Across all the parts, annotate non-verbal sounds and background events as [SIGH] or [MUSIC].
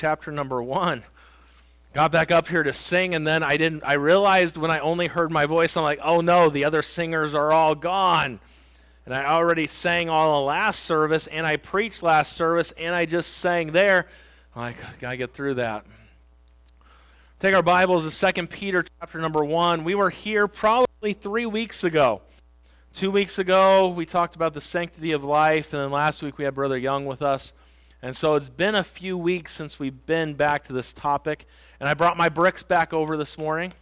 chapter number one. Got back up here to sing, and then I didn't. I realized when I only heard my voice, I'm like, oh no, the other singers are all gone. And I already sang all the last service, and I preached last service, and I just sang there. I'm like, gotta get through that. Take our Bibles to Second Peter chapter number one. We were here probably three weeks ago. Two weeks ago, we talked about the sanctity of life, and then last week we had Brother Young with us. And so it's been a few weeks since we've been back to this topic. And I brought my bricks back over this morning.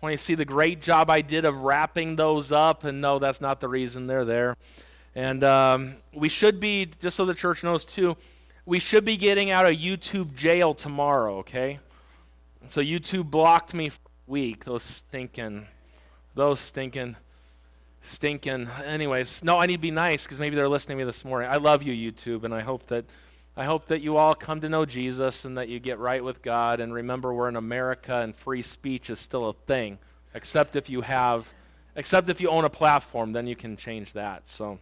When you see the great job I did of wrapping those up, and no, that's not the reason they're there. And um, we should be, just so the church knows too, we should be getting out of YouTube jail tomorrow, okay? So YouTube blocked me for a week. Those stinking, those stinking stinking. Anyways, no, I need to be nice because maybe they're listening to me this morning. I love you, YouTube, and I hope that I hope that you all come to know Jesus and that you get right with God. And remember, we're in America, and free speech is still a thing, except if you have, except if you own a platform, then you can change that. So.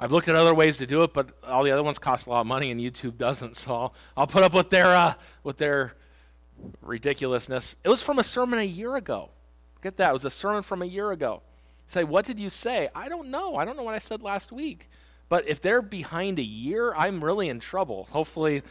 I've looked at other ways to do it, but all the other ones cost a lot of money, and YouTube doesn't. So I'll, I'll put up with their uh, with their ridiculousness. It was from a sermon a year ago. Get that? It was a sermon from a year ago. Say, what did you say? I don't know. I don't know what I said last week. But if they're behind a year, I'm really in trouble. Hopefully,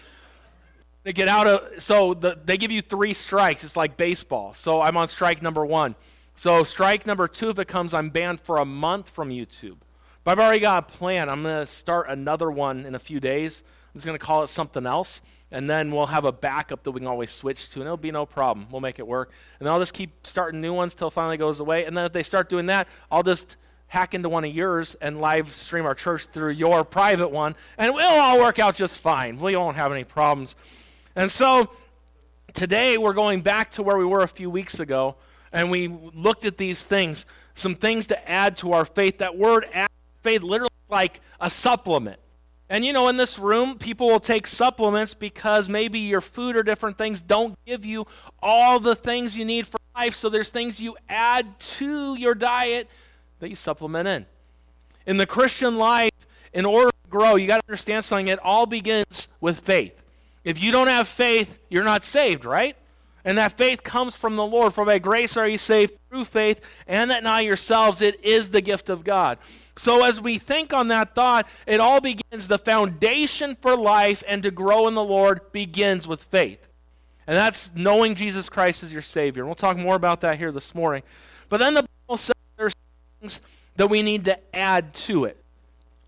they get out of. So the, they give you three strikes. It's like baseball. So I'm on strike number one. So strike number two, if it comes, I'm banned for a month from YouTube. But I've already got a plan. I'm going to start another one in a few days. I'm just going to call it something else and then we'll have a backup that we can always switch to, and it'll be no problem. We'll make it work. And I'll just keep starting new ones till it finally goes away. And then if they start doing that, I'll just hack into one of yours and live stream our church through your private one, and it'll all work out just fine. We won't have any problems. And so today we're going back to where we were a few weeks ago, and we looked at these things, some things to add to our faith. That word faith literally like a supplement. And you know, in this room, people will take supplements because maybe your food or different things don't give you all the things you need for life. So there's things you add to your diet that you supplement in. In the Christian life, in order to grow, you got to understand something. It all begins with faith. If you don't have faith, you're not saved, right? And that faith comes from the Lord. For by grace are you saved through faith, and that not yourselves. It is the gift of God. So, as we think on that thought, it all begins, the foundation for life and to grow in the Lord begins with faith. And that's knowing Jesus Christ as your Savior. And we'll talk more about that here this morning. But then the Bible says things that we need to add to it.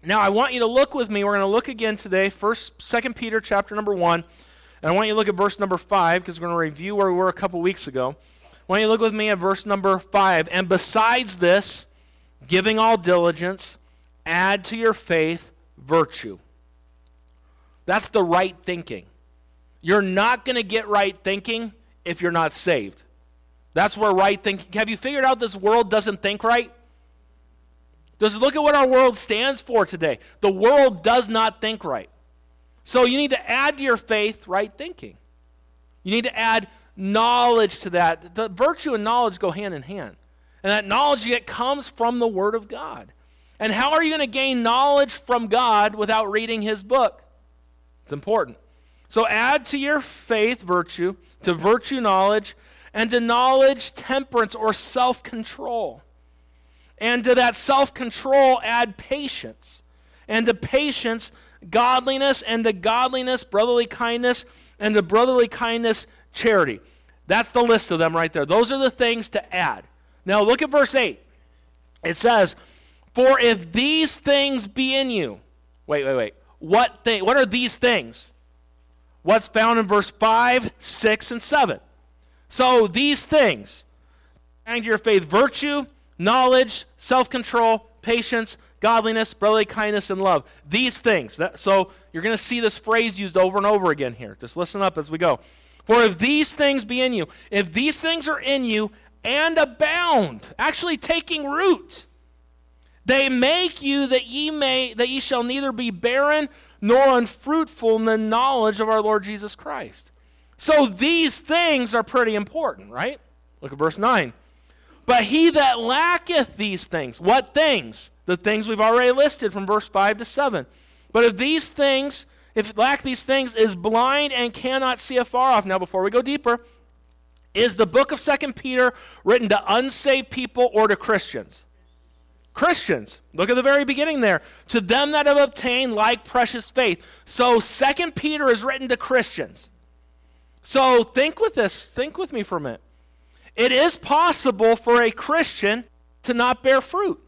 Now, I want you to look with me. We're going to look again today, First, Second Peter chapter number 1. And I want you to look at verse number 5 because we're going to review where we were a couple weeks ago. Why don't you look with me at verse number 5. And besides this, giving all diligence, add to your faith virtue. That's the right thinking. You're not going to get right thinking if you're not saved. That's where right thinking. Have you figured out this world doesn't think right? Just look at what our world stands for today. The world does not think right. So you need to add to your faith right thinking. You need to add knowledge to that. The virtue and knowledge go hand in hand. And that knowledge you get comes from the Word of God. And how are you going to gain knowledge from God without reading His book? It's important. So add to your faith virtue, to virtue knowledge, and to knowledge temperance or self control. And to that self control, add patience. And to patience, godliness. And to godliness, brotherly kindness. And to brotherly kindness, charity. That's the list of them right there. Those are the things to add. Now look at verse 8. It says, For if these things be in you, wait, wait, wait. What thing what are these things? What's found in verse 5, 6, and 7. So these things, to your faith, virtue, knowledge, self-control, patience, godliness, brotherly kindness, and love. These things. That, so you're going to see this phrase used over and over again here. Just listen up as we go. For if these things be in you, if these things are in you and abound, actually taking root. They make you that ye may that ye shall neither be barren nor unfruitful in the knowledge of our Lord Jesus Christ. So these things are pretty important, right? Look at verse 9. But he that lacketh these things, what things? The things we've already listed from verse 5 to 7. But if these things if lack these things, is blind and cannot see afar off. Now, before we go deeper, is the book of Second Peter written to unsaved people or to Christians? Christians. Look at the very beginning there. To them that have obtained like precious faith. So Second Peter is written to Christians. So think with this, think with me for a minute. It is possible for a Christian to not bear fruit.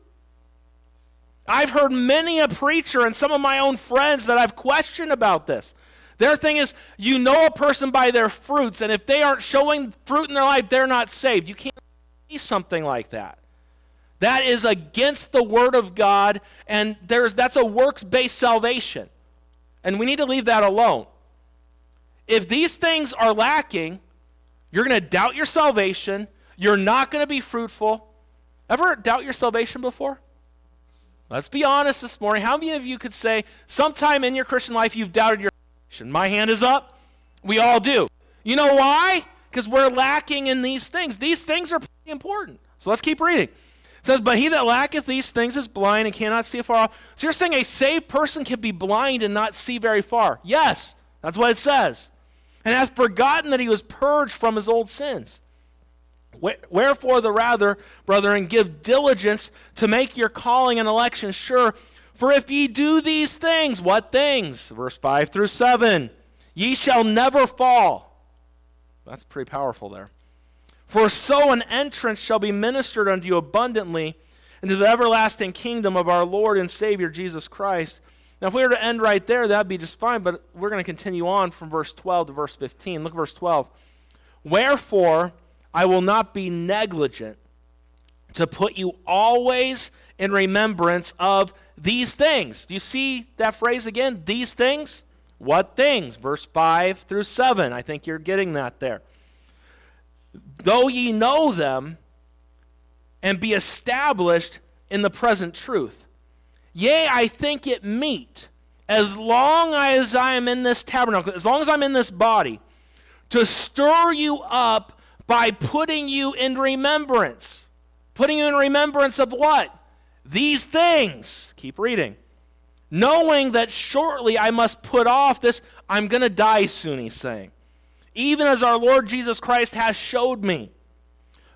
I've heard many a preacher and some of my own friends that I've questioned about this. Their thing is, you know a person by their fruits, and if they aren't showing fruit in their life, they're not saved. You can't see something like that. That is against the Word of God, and there's, that's a works based salvation. And we need to leave that alone. If these things are lacking, you're going to doubt your salvation. You're not going to be fruitful. Ever doubt your salvation before? Let's be honest this morning. How many of you could say sometime in your Christian life you've doubted your salvation? My hand is up. We all do. You know why? Because we're lacking in these things. These things are important. So let's keep reading. It says, But he that lacketh these things is blind and cannot see afar off. So you're saying a saved person can be blind and not see very far? Yes, that's what it says. And hath forgotten that he was purged from his old sins. Wherefore, the rather, brethren, give diligence to make your calling and election sure. For if ye do these things, what things? Verse 5 through 7. Ye shall never fall. That's pretty powerful there. For so an entrance shall be ministered unto you abundantly into the everlasting kingdom of our Lord and Savior Jesus Christ. Now, if we were to end right there, that'd be just fine, but we're going to continue on from verse 12 to verse 15. Look at verse 12. Wherefore, I will not be negligent to put you always in remembrance of these things. Do you see that phrase again? These things? What things? Verse 5 through 7. I think you're getting that there though ye know them, and be established in the present truth. Yea, I think it meet, as long as I am in this tabernacle, as long as I'm in this body, to stir you up by putting you in remembrance. Putting you in remembrance of what? These things. Keep reading. Knowing that shortly I must put off this, I'm going to die soon, he's saying even as our Lord Jesus Christ has showed me.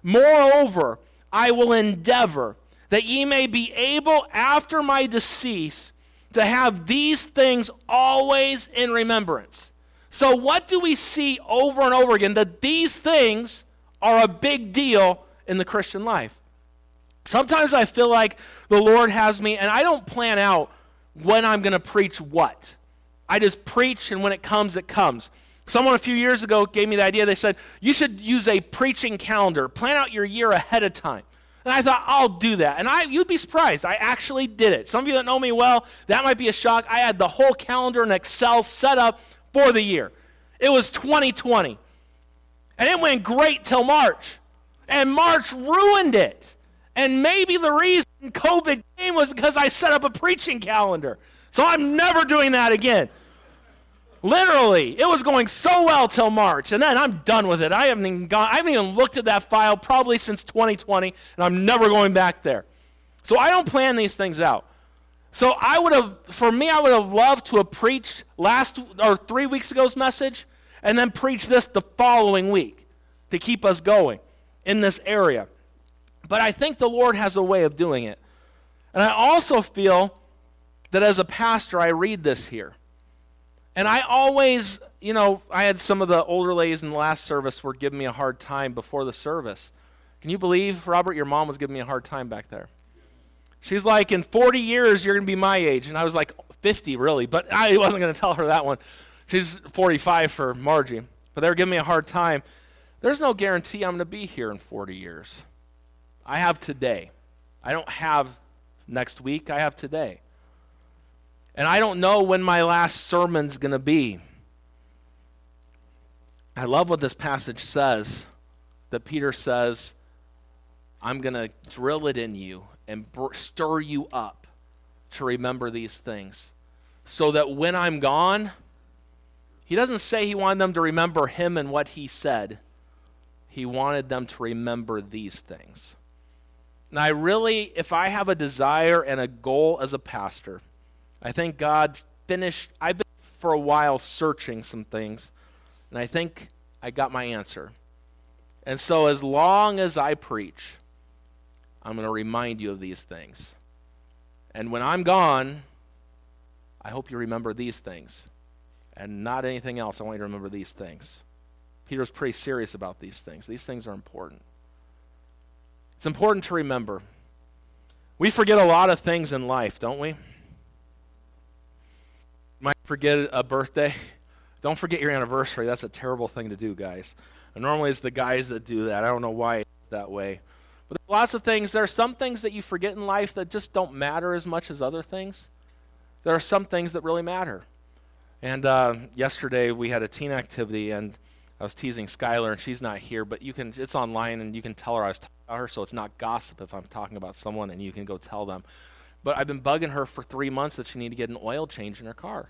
Moreover, I will endeavor that ye may be able after my decease to have these things always in remembrance. So, what do we see over and over again? That these things are a big deal in the Christian life. Sometimes I feel like the Lord has me, and I don't plan out when I'm going to preach what. I just preach, and when it comes, it comes. Someone a few years ago gave me the idea. They said, you should use a preaching calendar, plan out your year ahead of time. And I thought, I'll do that. And I, you'd be surprised. I actually did it. Some of you that know me well, that might be a shock. I had the whole calendar in Excel set up for the year. It was 2020. And it went great till March. And March ruined it. And maybe the reason COVID came was because I set up a preaching calendar. So I'm never doing that again. Literally, it was going so well till March, and then I'm done with it. I haven't even gone, I haven't even looked at that file probably since 2020, and I'm never going back there. So I don't plan these things out. So I would have, for me, I would have loved to have preached last or three weeks ago's message, and then preach this the following week to keep us going in this area. But I think the Lord has a way of doing it. And I also feel that as a pastor, I read this here. And I always, you know, I had some of the older ladies in the last service were giving me a hard time before the service. Can you believe, Robert, your mom was giving me a hard time back there? She's like, in 40 years, you're going to be my age. And I was like, 50, really. But I [LAUGHS] wasn't going to tell her that one. She's 45 for Margie. But they were giving me a hard time. There's no guarantee I'm going to be here in 40 years. I have today. I don't have next week, I have today. And I don't know when my last sermon's going to be. I love what this passage says that Peter says, I'm going to drill it in you and br- stir you up to remember these things. So that when I'm gone, he doesn't say he wanted them to remember him and what he said. He wanted them to remember these things. And I really, if I have a desire and a goal as a pastor, I think God finished, I've been for a while searching some things, and I think I got my answer. And so, as long as I preach, I'm going to remind you of these things. And when I'm gone, I hope you remember these things and not anything else. I want you to remember these things. Peter's pretty serious about these things. These things are important. It's important to remember. We forget a lot of things in life, don't we? Might forget a birthday. [LAUGHS] Don't forget your anniversary. That's a terrible thing to do, guys. And normally it's the guys that do that. I don't know why it's that way. But lots of things. There are some things that you forget in life that just don't matter as much as other things. There are some things that really matter. And uh, yesterday we had a teen activity, and I was teasing Skylar, and she's not here, but you can. It's online, and you can tell her I was talking about her, so it's not gossip if I'm talking about someone, and you can go tell them. But I've been bugging her for three months that she need to get an oil change in her car,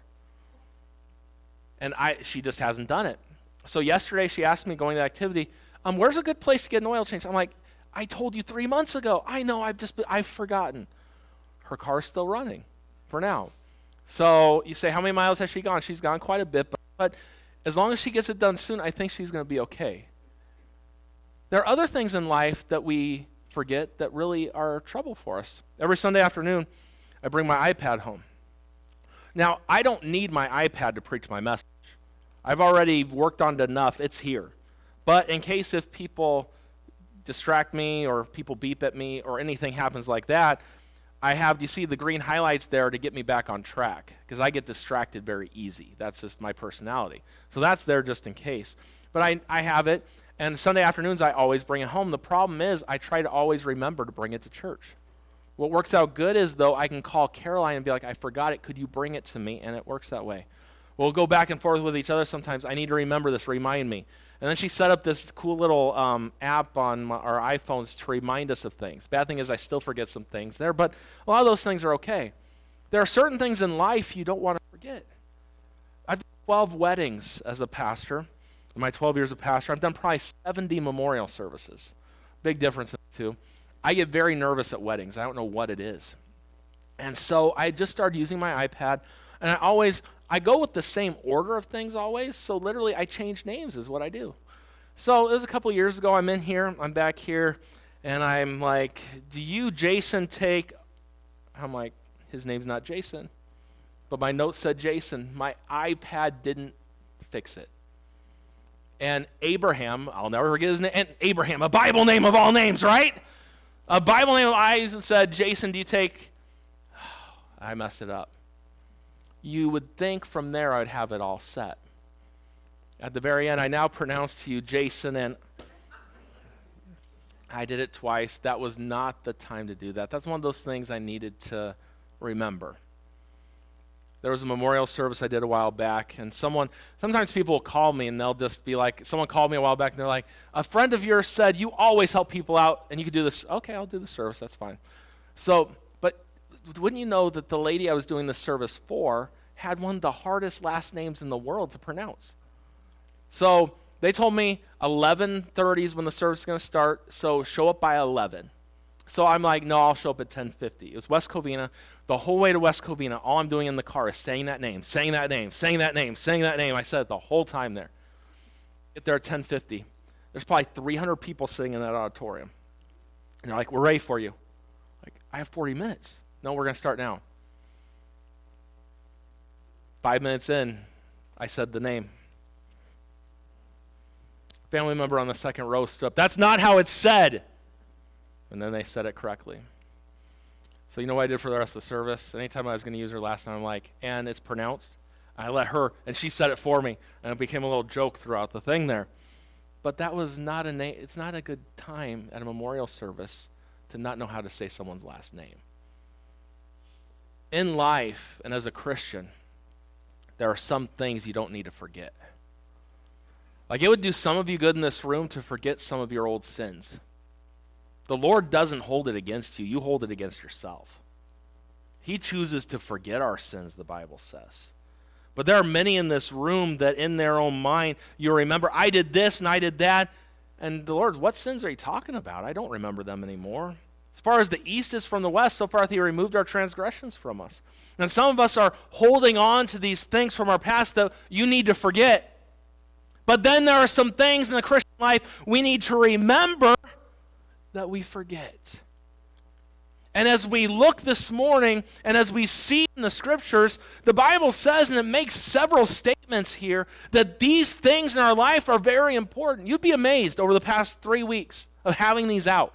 and I she just hasn't done it. So yesterday she asked me going to the activity, um, where's a good place to get an oil change? I'm like, I told you three months ago. I know, I've just, been, I've forgotten. Her car's still running for now. So you say, how many miles has she gone? She's gone quite a bit, but, but as long as she gets it done soon, I think she's going to be okay. There are other things in life that we forget that really are trouble for us. Every Sunday afternoon, I bring my iPad home. Now, I don't need my iPad to preach my message. I've already worked on it enough, it's here. But in case if people distract me or people beep at me or anything happens like that, I have, you see the green highlights there to get me back on track because I get distracted very easy. That's just my personality. So that's there just in case. But I, I have it, and Sunday afternoons I always bring it home. The problem is I try to always remember to bring it to church. What works out good is, though, I can call Caroline and be like, I forgot it. Could you bring it to me? And it works that way. We'll go back and forth with each other sometimes. I need to remember this. Remind me. And then she set up this cool little um, app on my, our iPhones to remind us of things. Bad thing is, I still forget some things there, but a lot of those things are okay. There are certain things in life you don't want to forget. I've done 12 weddings as a pastor. In my 12 years of pastor, I've done probably 70 memorial services. Big difference in the two. I get very nervous at weddings. I don't know what it is. And so I just started using my iPad, and I always I go with the same order of things always, so literally I change names is what I do. So it was a couple years ago. I'm in here, I'm back here, and I'm like, "Do you, Jason, take?" I'm like, "His name's not Jason," but my note said Jason. My iPad didn't fix it. And Abraham, I'll never forget his name. And Abraham, a Bible name of all names, right? A Bible name of eyes and said, "Jason, do you take?" [SIGHS] I messed it up you would think from there I'd have it all set. At the very end, I now pronounce to you Jason, and I did it twice. That was not the time to do that. That's one of those things I needed to remember. There was a memorial service I did a while back, and someone, sometimes people will call me and they'll just be like, someone called me a while back and they're like, a friend of yours said you always help people out and you could do this. Okay, I'll do the service, that's fine. So but wouldn't you know that the lady I was doing the service for had one of the hardest last names in the world to pronounce? So they told me 11:30 is when the service is going to start, so show up by 11. So I'm like, no, I'll show up at 10:50. It was West Covina. The whole way to West Covina, all I'm doing in the car is saying that name, saying that name, saying that name, saying that name. I said it the whole time there. Get there at 10:50. There's probably 300 people sitting in that auditorium. And they're like, "We're ready for you." Like, I have 40 minutes. No, we're going to start now. Five minutes in, I said the name. Family member on the second row stood up. That's not how it's said. And then they said it correctly. So you know what I did for the rest of the service? Anytime I was going to use her last name, I'm like, and it's pronounced. I let her, and she said it for me, and it became a little joke throughout the thing there. But that was not a name. It's not a good time at a memorial service to not know how to say someone's last name in life and as a Christian, there are some things you don't need to forget. Like it would do some of you good in this room to forget some of your old sins. The Lord doesn't hold it against you, you hold it against yourself. He chooses to forget our sins, the Bible says. But there are many in this room that in their own mind, you remember, I did this and I did that. And the Lord, what sins are you talking about? I don't remember them anymore. As far as the east is from the west, so far he removed our transgressions from us. And some of us are holding on to these things from our past that you need to forget. But then there are some things in the Christian life we need to remember that we forget. And as we look this morning and as we see in the scriptures, the Bible says, and it makes several statements here, that these things in our life are very important. You'd be amazed over the past three weeks of having these out.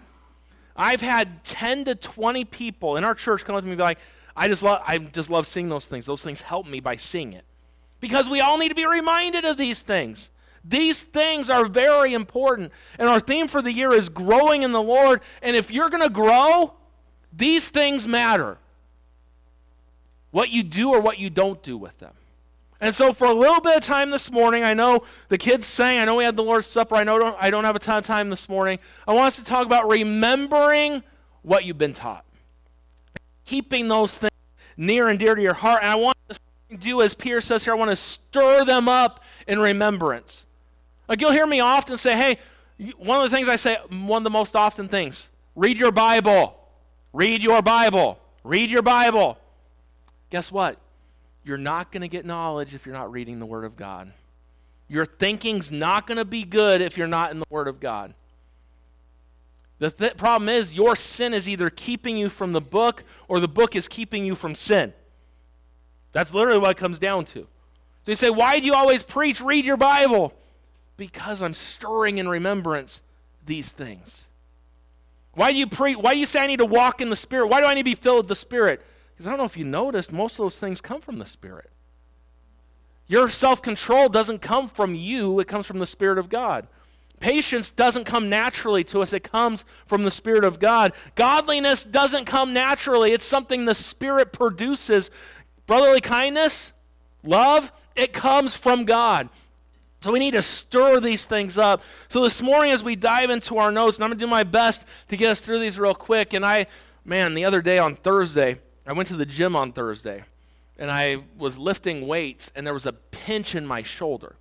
I've had 10 to 20 people in our church come up to me and be like, I just love I just love seeing those things. Those things help me by seeing it. Because we all need to be reminded of these things. These things are very important. And our theme for the year is growing in the Lord. And if you're going to grow, these things matter. What you do or what you don't do with them. And so, for a little bit of time this morning, I know the kids sang. I know we had the Lord's Supper. I know I don't have a ton of time this morning. I want us to talk about remembering what you've been taught, keeping those things near and dear to your heart. And I want to do as Peter says here. I want to stir them up in remembrance. Like you'll hear me often say, "Hey, one of the things I say, one of the most often things, read your Bible." Read your Bible. Read your Bible. Guess what? You're not going to get knowledge if you're not reading the Word of God. Your thinking's not going to be good if you're not in the Word of God. The th- problem is, your sin is either keeping you from the book or the book is keeping you from sin. That's literally what it comes down to. So you say, Why do you always preach, read your Bible? Because I'm stirring in remembrance these things. Why do you pre- why do you say I need to walk in the Spirit? Why do I need to be filled with the Spirit? Because I don't know if you noticed, most of those things come from the Spirit. Your self control doesn't come from you, it comes from the Spirit of God. Patience doesn't come naturally to us, it comes from the Spirit of God. Godliness doesn't come naturally, it's something the Spirit produces. Brotherly kindness, love, it comes from God. So we need to stir these things up. So this morning, as we dive into our notes, and I'm going to do my best to get us through these real quick. And I, man, the other day on Thursday, I went to the gym on Thursday, and I was lifting weights, and there was a pinch in my shoulder.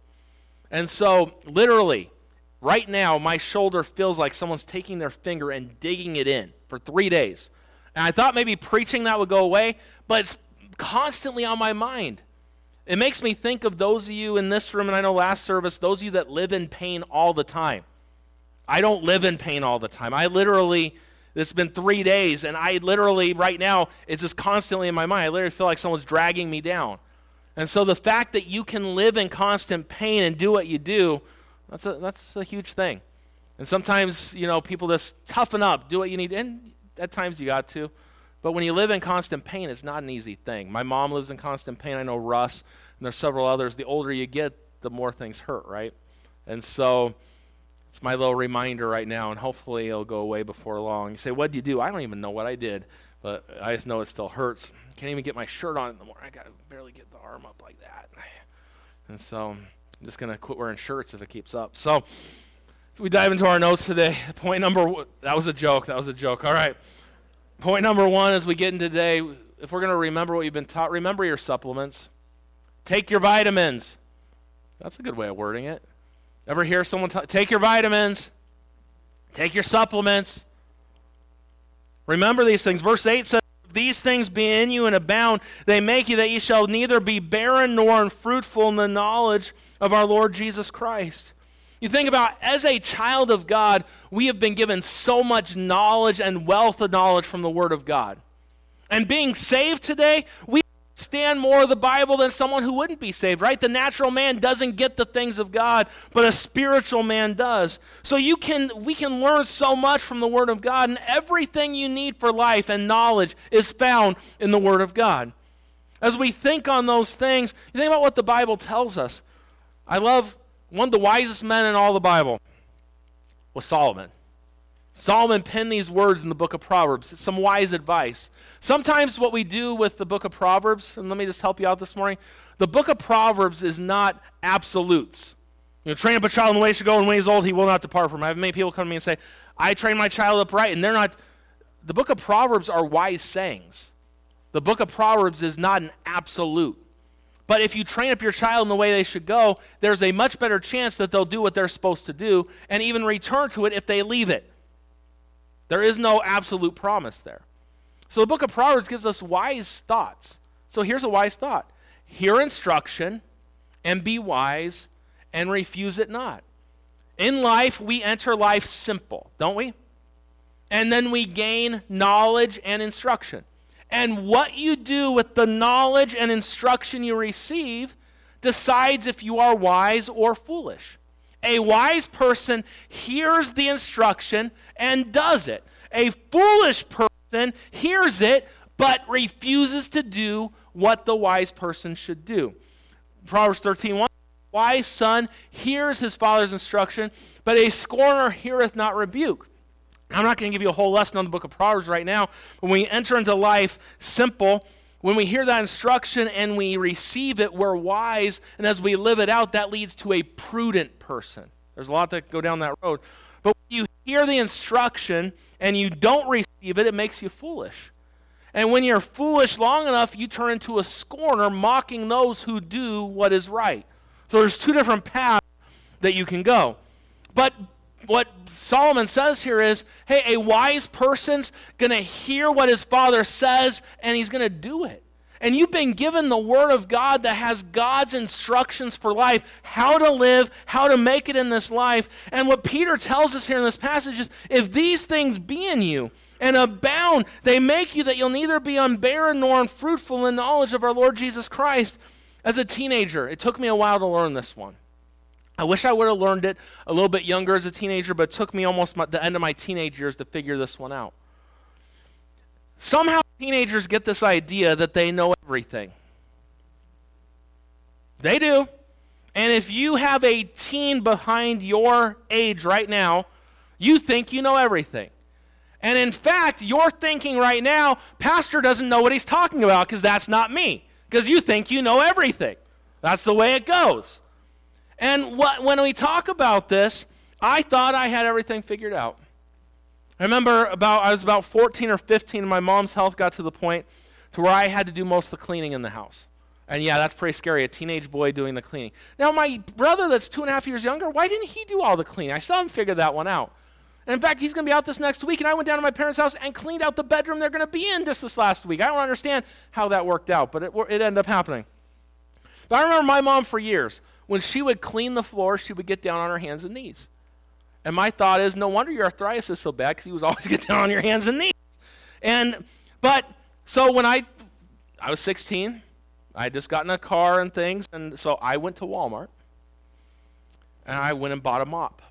And so, literally, right now, my shoulder feels like someone's taking their finger and digging it in for three days. And I thought maybe preaching that would go away, but it's constantly on my mind. It makes me think of those of you in this room, and I know last service, those of you that live in pain all the time. I don't live in pain all the time. I literally, it's been three days, and I literally, right now, it's just constantly in my mind. I literally feel like someone's dragging me down. And so the fact that you can live in constant pain and do what you do, that's a, that's a huge thing. And sometimes, you know, people just toughen up, do what you need, and at times you got to. But when you live in constant pain, it's not an easy thing. My mom lives in constant pain. I know Russ, and there's several others. The older you get, the more things hurt, right? And so it's my little reminder right now, and hopefully it'll go away before long. You say, What did you do? I don't even know what I did, but I just know it still hurts. Can't even get my shirt on in the morning. I got to barely get the arm up like that. And so I'm just going to quit wearing shirts if it keeps up. So we dive into our notes today. [LAUGHS] Point number one, that was a joke. That was a joke. All right. Point number one as we get into today, if we're going to remember what you've been taught, remember your supplements. Take your vitamins. That's a good way of wording it. Ever hear someone t- take your vitamins? Take your supplements. Remember these things. Verse 8 says, These things be in you and abound, they make you that ye shall neither be barren nor unfruitful in the knowledge of our Lord Jesus Christ. You think about as a child of God, we have been given so much knowledge and wealth of knowledge from the Word of God. And being saved today, we understand more of the Bible than someone who wouldn't be saved, right? The natural man doesn't get the things of God, but a spiritual man does. So you can we can learn so much from the Word of God, and everything you need for life and knowledge is found in the Word of God. As we think on those things, you think about what the Bible tells us. I love one of the wisest men in all the Bible was Solomon. Solomon penned these words in the book of Proverbs. It's some wise advice. Sometimes, what we do with the book of Proverbs, and let me just help you out this morning, the book of Proverbs is not absolutes. You know, train up a child in the way he should go, and when he's old, he will not depart from it. I have many people come to me and say, I train my child upright, and they're not. The book of Proverbs are wise sayings. The book of Proverbs is not an absolute. But if you train up your child in the way they should go, there's a much better chance that they'll do what they're supposed to do and even return to it if they leave it. There is no absolute promise there. So the book of Proverbs gives us wise thoughts. So here's a wise thought hear instruction and be wise and refuse it not. In life, we enter life simple, don't we? And then we gain knowledge and instruction. And what you do with the knowledge and instruction you receive decides if you are wise or foolish. A wise person hears the instruction and does it. A foolish person hears it but refuses to do what the wise person should do. Proverbs 13 1 Wise son hears his father's instruction, but a scorner heareth not rebuke. I'm not going to give you a whole lesson on the book of Proverbs right now. But when we enter into life simple, when we hear that instruction and we receive it, we're wise. And as we live it out, that leads to a prudent person. There's a lot that go down that road. But when you hear the instruction and you don't receive it, it makes you foolish. And when you're foolish long enough, you turn into a scorner, mocking those who do what is right. So there's two different paths that you can go. But what Solomon says here is hey, a wise person's going to hear what his father says and he's going to do it. And you've been given the Word of God that has God's instructions for life, how to live, how to make it in this life. And what Peter tells us here in this passage is if these things be in you and abound, they make you that you'll neither be unbarren nor unfruitful in knowledge of our Lord Jesus Christ. As a teenager, it took me a while to learn this one. I wish I would have learned it a little bit younger as a teenager, but it took me almost my, the end of my teenage years to figure this one out. Somehow, teenagers get this idea that they know everything. They do. And if you have a teen behind your age right now, you think you know everything. And in fact, you're thinking right now, Pastor doesn't know what he's talking about because that's not me because you think you know everything. That's the way it goes. And what, when we talk about this, I thought I had everything figured out. I remember about I was about 14 or 15 and my mom's health got to the point to where I had to do most of the cleaning in the house. And yeah, that's pretty scary, a teenage boy doing the cleaning. Now, my brother that's two and a half years younger, why didn't he do all the cleaning? I still haven't figured that one out. And in fact, he's going to be out this next week, and I went down to my parents' house and cleaned out the bedroom they're going to be in just this last week. I don't understand how that worked out, but it, it ended up happening. But I remember my mom for years. When she would clean the floor, she would get down on her hands and knees. And my thought is, no wonder your arthritis is so bad because you was [LAUGHS] always get down on your hands and knees. And but so when I I was 16, I had just gotten a car and things, and so I went to Walmart and I went and bought a mop.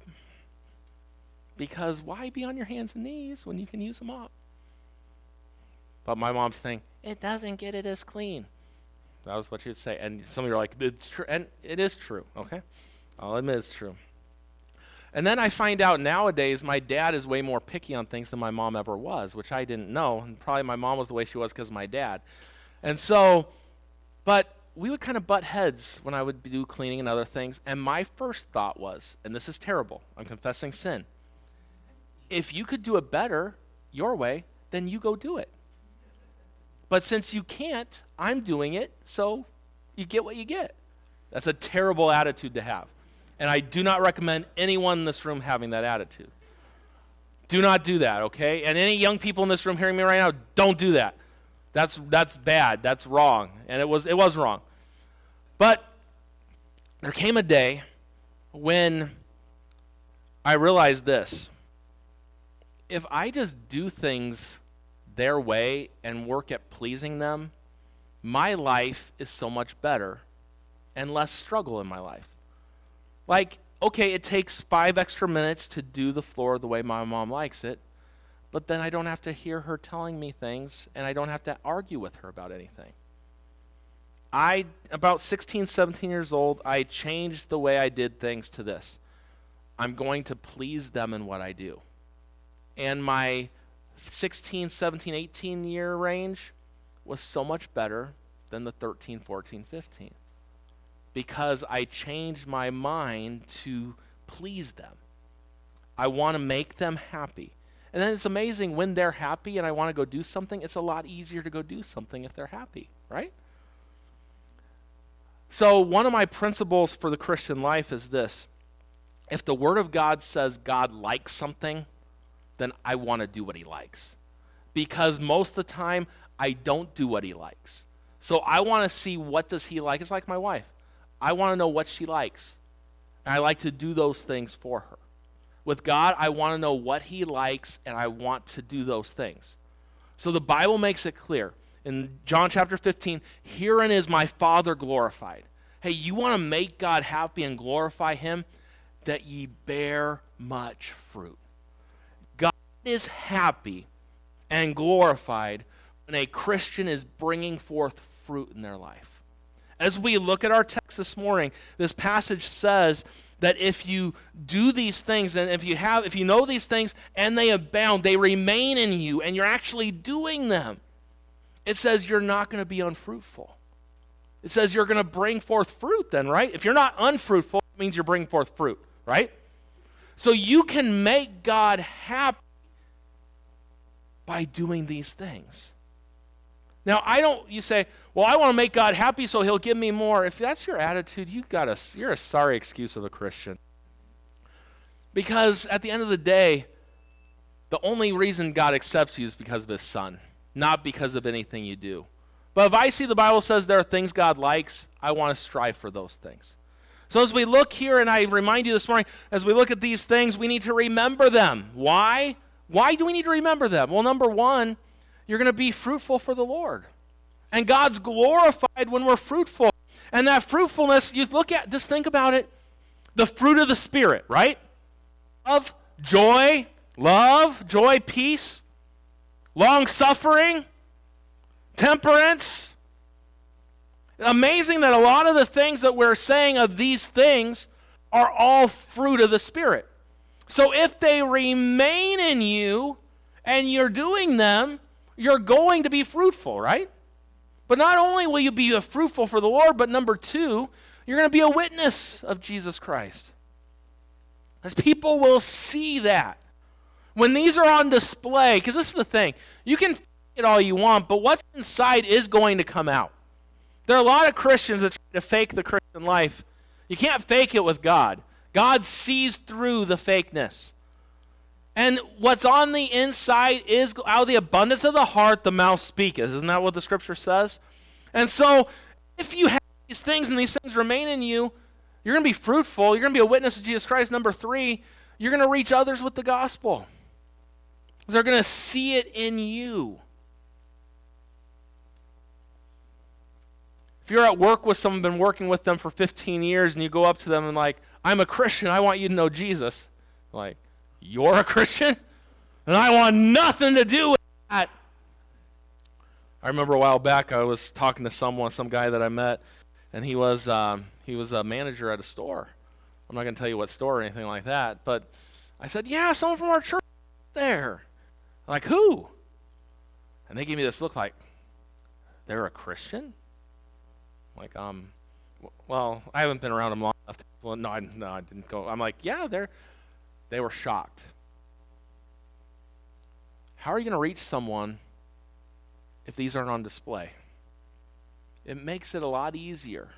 Because why be on your hands and knees when you can use a mop? But my mom's thing, it doesn't get it as clean. That was what would say. And some of you are like, it's true. And it is true, okay? I'll admit it's true. And then I find out nowadays my dad is way more picky on things than my mom ever was, which I didn't know. And probably my mom was the way she was because of my dad. And so, but we would kind of butt heads when I would do cleaning and other things. And my first thought was, and this is terrible, I'm confessing sin if you could do it better your way, then you go do it. But since you can't, I'm doing it, so you get what you get. That's a terrible attitude to have. And I do not recommend anyone in this room having that attitude. Do not do that, okay? And any young people in this room hearing me right now, don't do that. That's that's bad. That's wrong. And it was it was wrong. But there came a day when I realized this if I just do things their way and work at pleasing them, my life is so much better and less struggle in my life. Like, okay, it takes five extra minutes to do the floor the way my mom likes it, but then I don't have to hear her telling me things and I don't have to argue with her about anything. I, about 16, 17 years old, I changed the way I did things to this. I'm going to please them in what I do and my 16, 17, 18 year range was so much better than the 13, 14, 15 because I changed my mind to please them. I want to make them happy. And then it's amazing when they're happy and I want to go do something, it's a lot easier to go do something if they're happy, right? So, one of my principles for the Christian life is this if the Word of God says God likes something, then I want to do what he likes. Because most of the time, I don't do what he likes. So I want to see what does he like. It's like my wife. I want to know what she likes. And I like to do those things for her. With God, I want to know what he likes and I want to do those things. So the Bible makes it clear. In John chapter 15, herein is my Father glorified. Hey, you want to make God happy and glorify him? That ye bear much fruit. Is happy and glorified when a Christian is bringing forth fruit in their life. As we look at our text this morning, this passage says that if you do these things and if you have if you know these things and they abound, they remain in you and you're actually doing them. It says you're not going to be unfruitful. It says you're going to bring forth fruit then, right? If you're not unfruitful, it means you're bringing forth fruit, right? So you can make God happy by doing these things. Now, I don't, you say, well, I want to make God happy so he'll give me more. If that's your attitude, you got a, you're a sorry excuse of a Christian. Because at the end of the day, the only reason God accepts you is because of his son, not because of anything you do. But if I see the Bible says there are things God likes, I want to strive for those things. So as we look here, and I remind you this morning, as we look at these things, we need to remember them. Why? Why do we need to remember them? Well, number one, you're going to be fruitful for the Lord. And God's glorified when we're fruitful. And that fruitfulness, you look at, just think about it the fruit of the Spirit, right? Of joy, love, joy, peace, long suffering, temperance. Amazing that a lot of the things that we're saying of these things are all fruit of the Spirit. So if they remain in you and you're doing them, you're going to be fruitful, right? But not only will you be fruitful for the Lord, but number two, you're going to be a witness of Jesus Christ. As people will see that. When these are on display, because this is the thing, you can it all you want, but what's inside is going to come out. There are a lot of Christians that try to fake the Christian life. You can't fake it with God. God sees through the fakeness. And what's on the inside is out of the abundance of the heart, the mouth speaketh. Isn't that what the scripture says? And so, if you have these things and these things remain in you, you're going to be fruitful. You're going to be a witness of Jesus Christ. Number three, you're going to reach others with the gospel. They're going to see it in you. You're at work with someone, been working with them for 15 years, and you go up to them and like, I'm a Christian, I want you to know Jesus. Like, you're a Christian? And I want nothing to do with that. I remember a while back I was talking to someone, some guy that I met, and he was um, he was a manager at a store. I'm not going to tell you what store or anything like that, but I said, "Yeah, someone from our church there." Like who? And they gave me this look like, "They're a Christian?" Like, um, well, I haven't been around them long enough. To, well, no, I, no, I didn't go. I'm like, yeah, they're they were shocked. How are you going to reach someone if these aren't on display? It makes it a lot easier.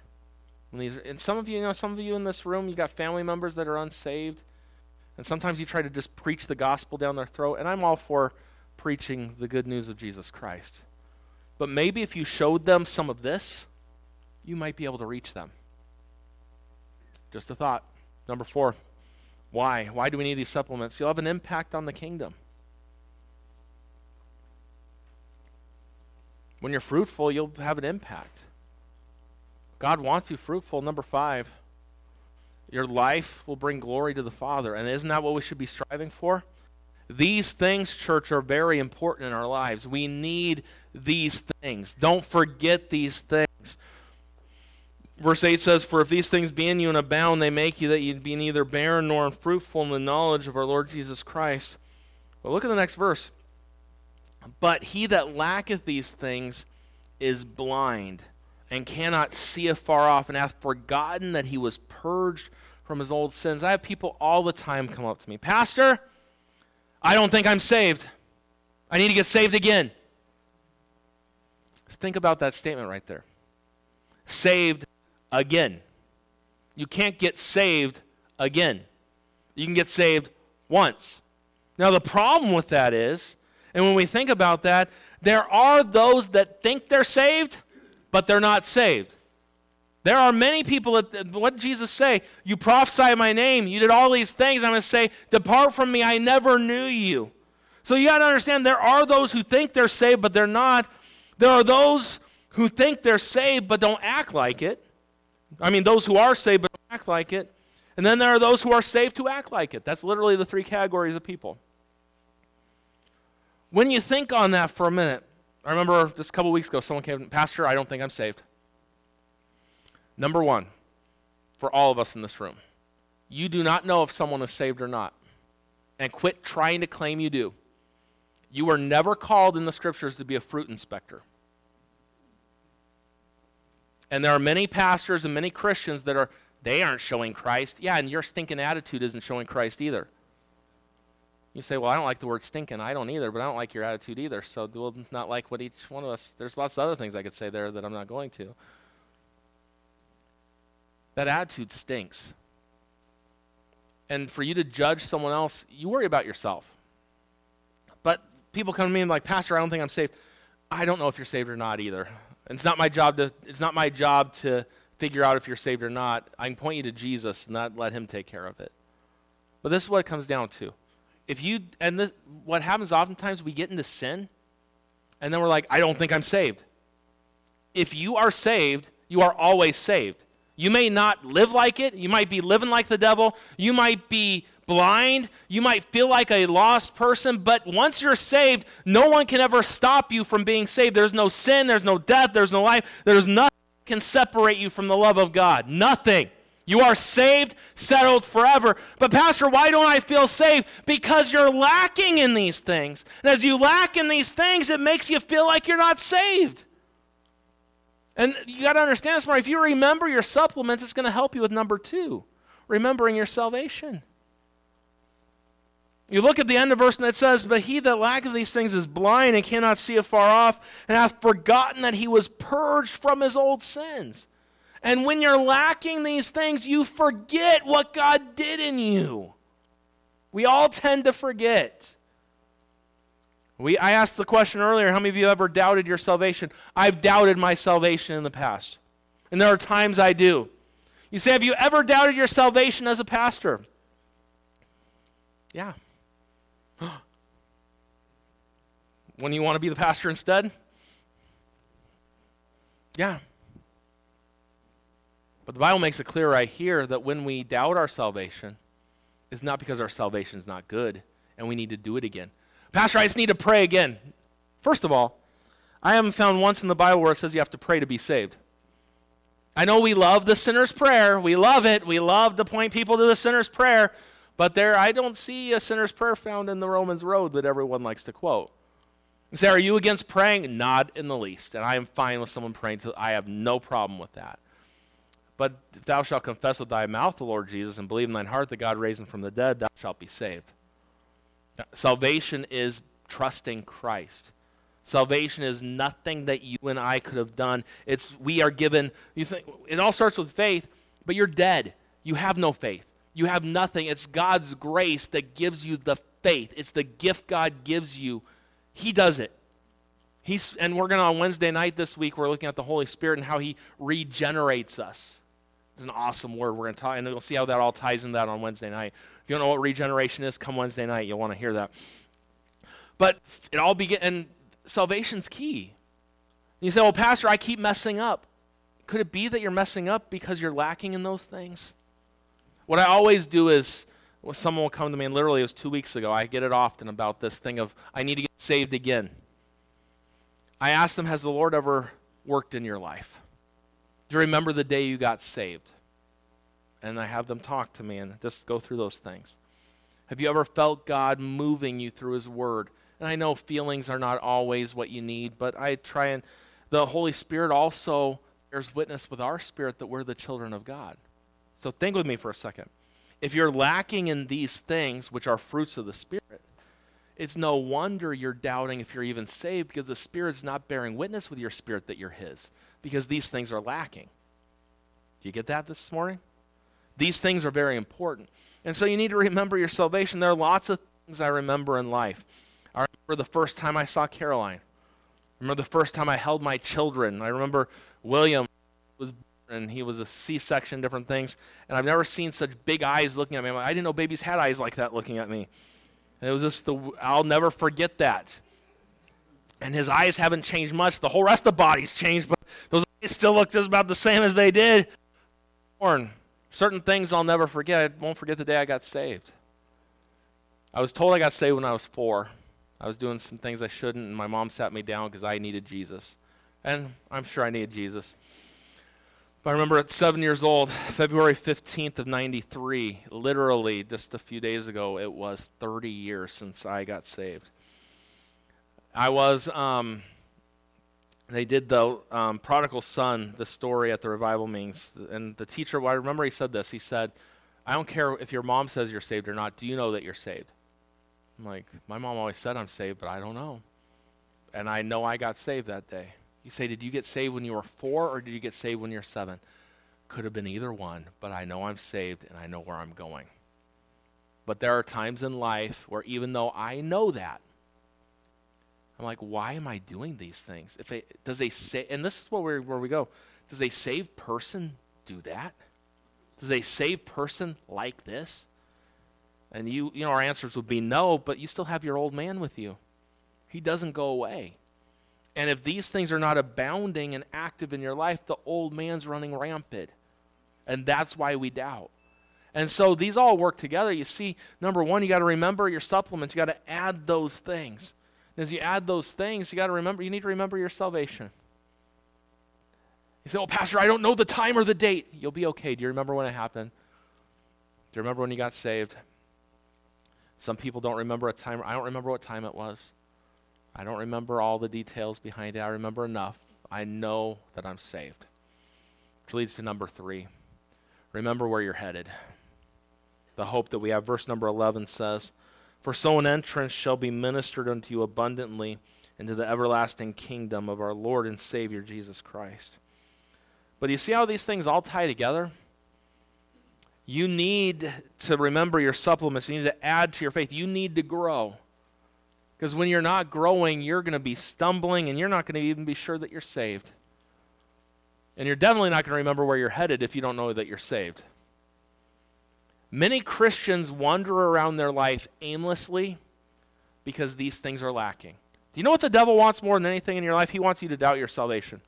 When these, and some of you, you know, some of you in this room, you got family members that are unsaved, and sometimes you try to just preach the gospel down their throat, and I'm all for preaching the good news of Jesus Christ. But maybe if you showed them some of this, you might be able to reach them. Just a thought. Number four, why? Why do we need these supplements? You'll have an impact on the kingdom. When you're fruitful, you'll have an impact. God wants you fruitful. Number five, your life will bring glory to the Father. And isn't that what we should be striving for? These things, church, are very important in our lives. We need these things. Don't forget these things. Verse 8 says, For if these things be in you and abound, they make you that you be neither barren nor unfruitful in the knowledge of our Lord Jesus Christ. But look at the next verse. But he that lacketh these things is blind and cannot see afar off and hath forgotten that he was purged from his old sins. I have people all the time come up to me, Pastor, I don't think I'm saved. I need to get saved again. Think about that statement right there. Saved again. You can't get saved again. You can get saved once. Now, the problem with that is, and when we think about that, there are those that think they're saved, but they're not saved. There are many people that, what did Jesus say? You prophesy my name, you did all these things. I'm going to say, Depart from me, I never knew you. So you got to understand there are those who think they're saved, but they're not. There are those who think they're saved, but don't act like it. I mean, those who are saved, but don't act like it. And then there are those who are saved who act like it. That's literally the three categories of people. When you think on that for a minute, I remember just a couple weeks ago, someone came, Pastor, I don't think I'm saved. Number one, for all of us in this room, you do not know if someone is saved or not. And quit trying to claim you do. You were never called in the scriptures to be a fruit inspector. And there are many pastors and many Christians that are they aren't showing Christ. Yeah, and your stinking attitude isn't showing Christ either. You say, well, I don't like the word stinking. I don't either, but I don't like your attitude either. So we'll not like what each one of us. There's lots of other things I could say there that I'm not going to. That attitude stinks. And for you to judge someone else, you worry about yourself. But people come to me and like, Pastor, I don't think I'm saved. I don't know if you're saved or not either. It's not my job to. It's not my job to figure out if you're saved or not, I can point you to Jesus and not let him take care of it. But this is what it comes down to. If you, and this, what happens oftentimes, we get into sin, and then we're like, I don't think I'm saved. If you are saved, you are always saved. You may not live like it. You might be living like the devil. You might be blind. You might feel like a lost person. But once you're saved, no one can ever stop you from being saved. There's no sin. There's no death. There's no life. There's nothing can separate you from the love of God? Nothing. You are saved, settled forever. But, Pastor, why don't I feel saved? Because you're lacking in these things. And as you lack in these things, it makes you feel like you're not saved. And you got to understand this more. If you remember your supplements, it's going to help you with number two remembering your salvation. You look at the end of verse and it says, But he that lacketh these things is blind and cannot see afar off, and hath forgotten that he was purged from his old sins. And when you're lacking these things, you forget what God did in you. We all tend to forget. We, I asked the question earlier how many of you ever doubted your salvation? I've doubted my salvation in the past. And there are times I do. You say, Have you ever doubted your salvation as a pastor? Yeah. When you want to be the pastor instead? Yeah. But the Bible makes it clear right here that when we doubt our salvation, it's not because our salvation is not good and we need to do it again. Pastor, I just need to pray again. First of all, I haven't found once in the Bible where it says you have to pray to be saved. I know we love the sinner's prayer. We love it. We love to point people to the sinner's prayer. But there, I don't see a sinner's prayer found in the Romans road that everyone likes to quote. Say, Are you against praying? Not in the least. And I am fine with someone praying. To, I have no problem with that. But if thou shalt confess with thy mouth the Lord Jesus and believe in thine heart that God raised him from the dead, thou shalt be saved. Salvation is trusting Christ. Salvation is nothing that you and I could have done. It's we are given. You think it all starts with faith, but you're dead. You have no faith. You have nothing. It's God's grace that gives you the faith. It's the gift God gives you. He does it. He's, and we're going to, on Wednesday night this week, we're looking at the Holy Spirit and how He regenerates us. It's an awesome word. We're going to talk, and we'll see how that all ties in that on Wednesday night. If you don't know what regeneration is, come Wednesday night. You'll want to hear that. But it all begins, and salvation's key. You say, well, Pastor, I keep messing up. Could it be that you're messing up because you're lacking in those things? What I always do is, someone will come to me, and literally it was two weeks ago, I get it often about this thing of, I need to get saved again. I ask them, Has the Lord ever worked in your life? Do you remember the day you got saved? And I have them talk to me and just go through those things. Have you ever felt God moving you through His Word? And I know feelings are not always what you need, but I try and, the Holy Spirit also bears witness with our spirit that we're the children of God. So think with me for a second. If you're lacking in these things, which are fruits of the Spirit, it's no wonder you're doubting if you're even saved because the Spirit's not bearing witness with your spirit that you're His because these things are lacking. Do you get that this morning? These things are very important. And so you need to remember your salvation. There are lots of things I remember in life. I remember the first time I saw Caroline. I remember the first time I held my children. I remember William was and he was a C-section, different things. And I've never seen such big eyes looking at me. I didn't know babies had eyes like that looking at me. And it was just the I'll never forget that. And his eyes haven't changed much. The whole rest of the body's changed, but those eyes still look just about the same as they did. Born. Certain things I'll never forget. I won't forget the day I got saved. I was told I got saved when I was four. I was doing some things I shouldn't, and my mom sat me down because I needed Jesus. And I'm sure I needed Jesus. But I remember at seven years old, February 15th of 93, literally just a few days ago, it was 30 years since I got saved. I was, um, they did the um, prodigal son, the story at the revival meetings. And the teacher, well, I remember he said this. He said, I don't care if your mom says you're saved or not. Do you know that you're saved? I'm like, my mom always said I'm saved, but I don't know. And I know I got saved that day. You say, did you get saved when you were four or did you get saved when you're seven? Could have been either one, but I know I'm saved and I know where I'm going. But there are times in life where even though I know that, I'm like, why am I doing these things? If it, does a say, and this is where we where we go. Does a saved person do that? Does a saved person like this? And you, you know, our answers would be no, but you still have your old man with you. He doesn't go away. And if these things are not abounding and active in your life, the old man's running rampant. And that's why we doubt. And so these all work together. You see, number one, you got to remember your supplements. You got to add those things. And as you add those things, you got to remember, you need to remember your salvation. You say, Oh, Pastor, I don't know the time or the date. You'll be okay. Do you remember when it happened? Do you remember when you got saved? Some people don't remember a time. I don't remember what time it was. I don't remember all the details behind it. I remember enough. I know that I'm saved. Which leads to number three. Remember where you're headed. The hope that we have. Verse number 11 says, For so an entrance shall be ministered unto you abundantly into the everlasting kingdom of our Lord and Savior Jesus Christ. But you see how these things all tie together? You need to remember your supplements. You need to add to your faith. You need to grow. Because when you're not growing, you're going to be stumbling and you're not going to even be sure that you're saved. And you're definitely not going to remember where you're headed if you don't know that you're saved. Many Christians wander around their life aimlessly because these things are lacking. Do you know what the devil wants more than anything in your life? He wants you to doubt your salvation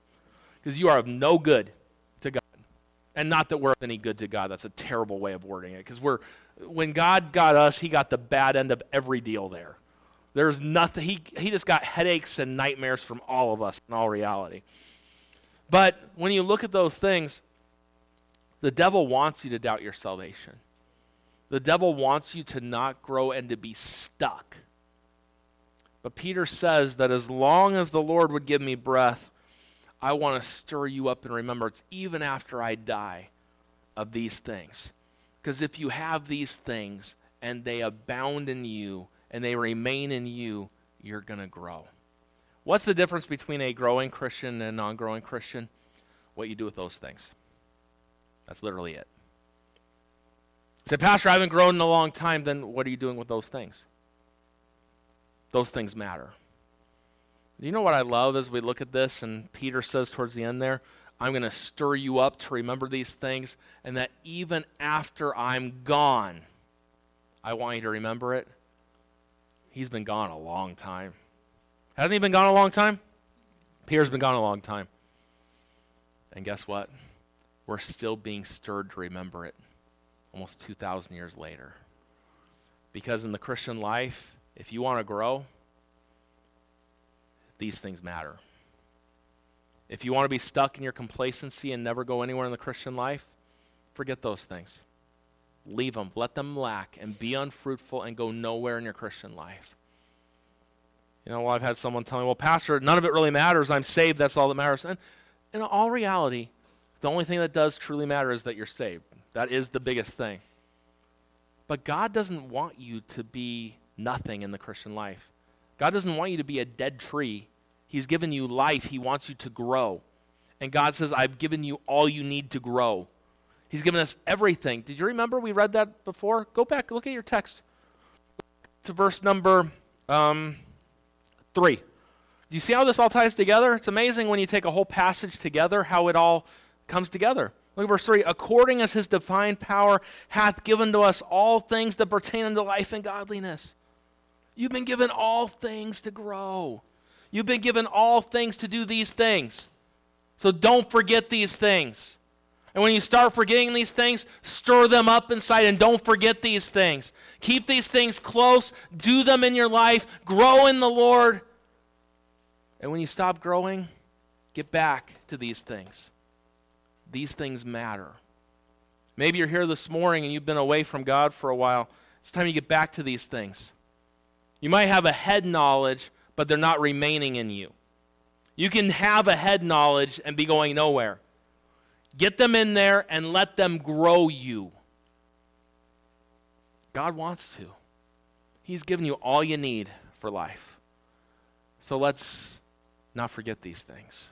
because you are of no good to God. and not that we're of any good to God. That's a terrible way of wording it. Because we're when God got us, he got the bad end of every deal there. There's nothing he he just got headaches and nightmares from all of us in all reality. But when you look at those things, the devil wants you to doubt your salvation. The devil wants you to not grow and to be stuck. But Peter says that as long as the Lord would give me breath, I want to stir you up in remembrance, even after I die, of these things. Because if you have these things and they abound in you and they remain in you, you're going to grow. What's the difference between a growing Christian and a non growing Christian? What you do with those things. That's literally it. Say, Pastor, I haven't grown in a long time. Then what are you doing with those things? Those things matter. You know what I love as we look at this? And Peter says towards the end there, I'm going to stir you up to remember these things, and that even after I'm gone, I want you to remember it. He's been gone a long time. Hasn't he been gone a long time? Peter's been gone a long time. And guess what? We're still being stirred to remember it almost 2,000 years later. Because in the Christian life, if you want to grow, these things matter. If you want to be stuck in your complacency and never go anywhere in the Christian life, forget those things. Leave them, let them lack, and be unfruitful and go nowhere in your Christian life. You know, well, I've had someone tell me, well, Pastor, none of it really matters. I'm saved. That's all that matters. And in all reality, the only thing that does truly matter is that you're saved. That is the biggest thing. But God doesn't want you to be nothing in the Christian life. God doesn't want you to be a dead tree. He's given you life. He wants you to grow. And God says, I've given you all you need to grow. He's given us everything. Did you remember we read that before? Go back, look at your text. to verse number um, 3. Do you see how this all ties together? It's amazing when you take a whole passage together, how it all comes together. Look at verse 3. According as his divine power hath given to us all things that pertain unto life and godliness. You've been given all things to grow. You've been given all things to do these things. So don't forget these things. And when you start forgetting these things, stir them up inside and don't forget these things. Keep these things close, do them in your life, grow in the Lord. And when you stop growing, get back to these things. These things matter. Maybe you're here this morning and you've been away from God for a while. It's time you get back to these things. You might have a head knowledge, but they're not remaining in you. You can have a head knowledge and be going nowhere. Get them in there and let them grow you. God wants to. He's given you all you need for life. So let's not forget these things.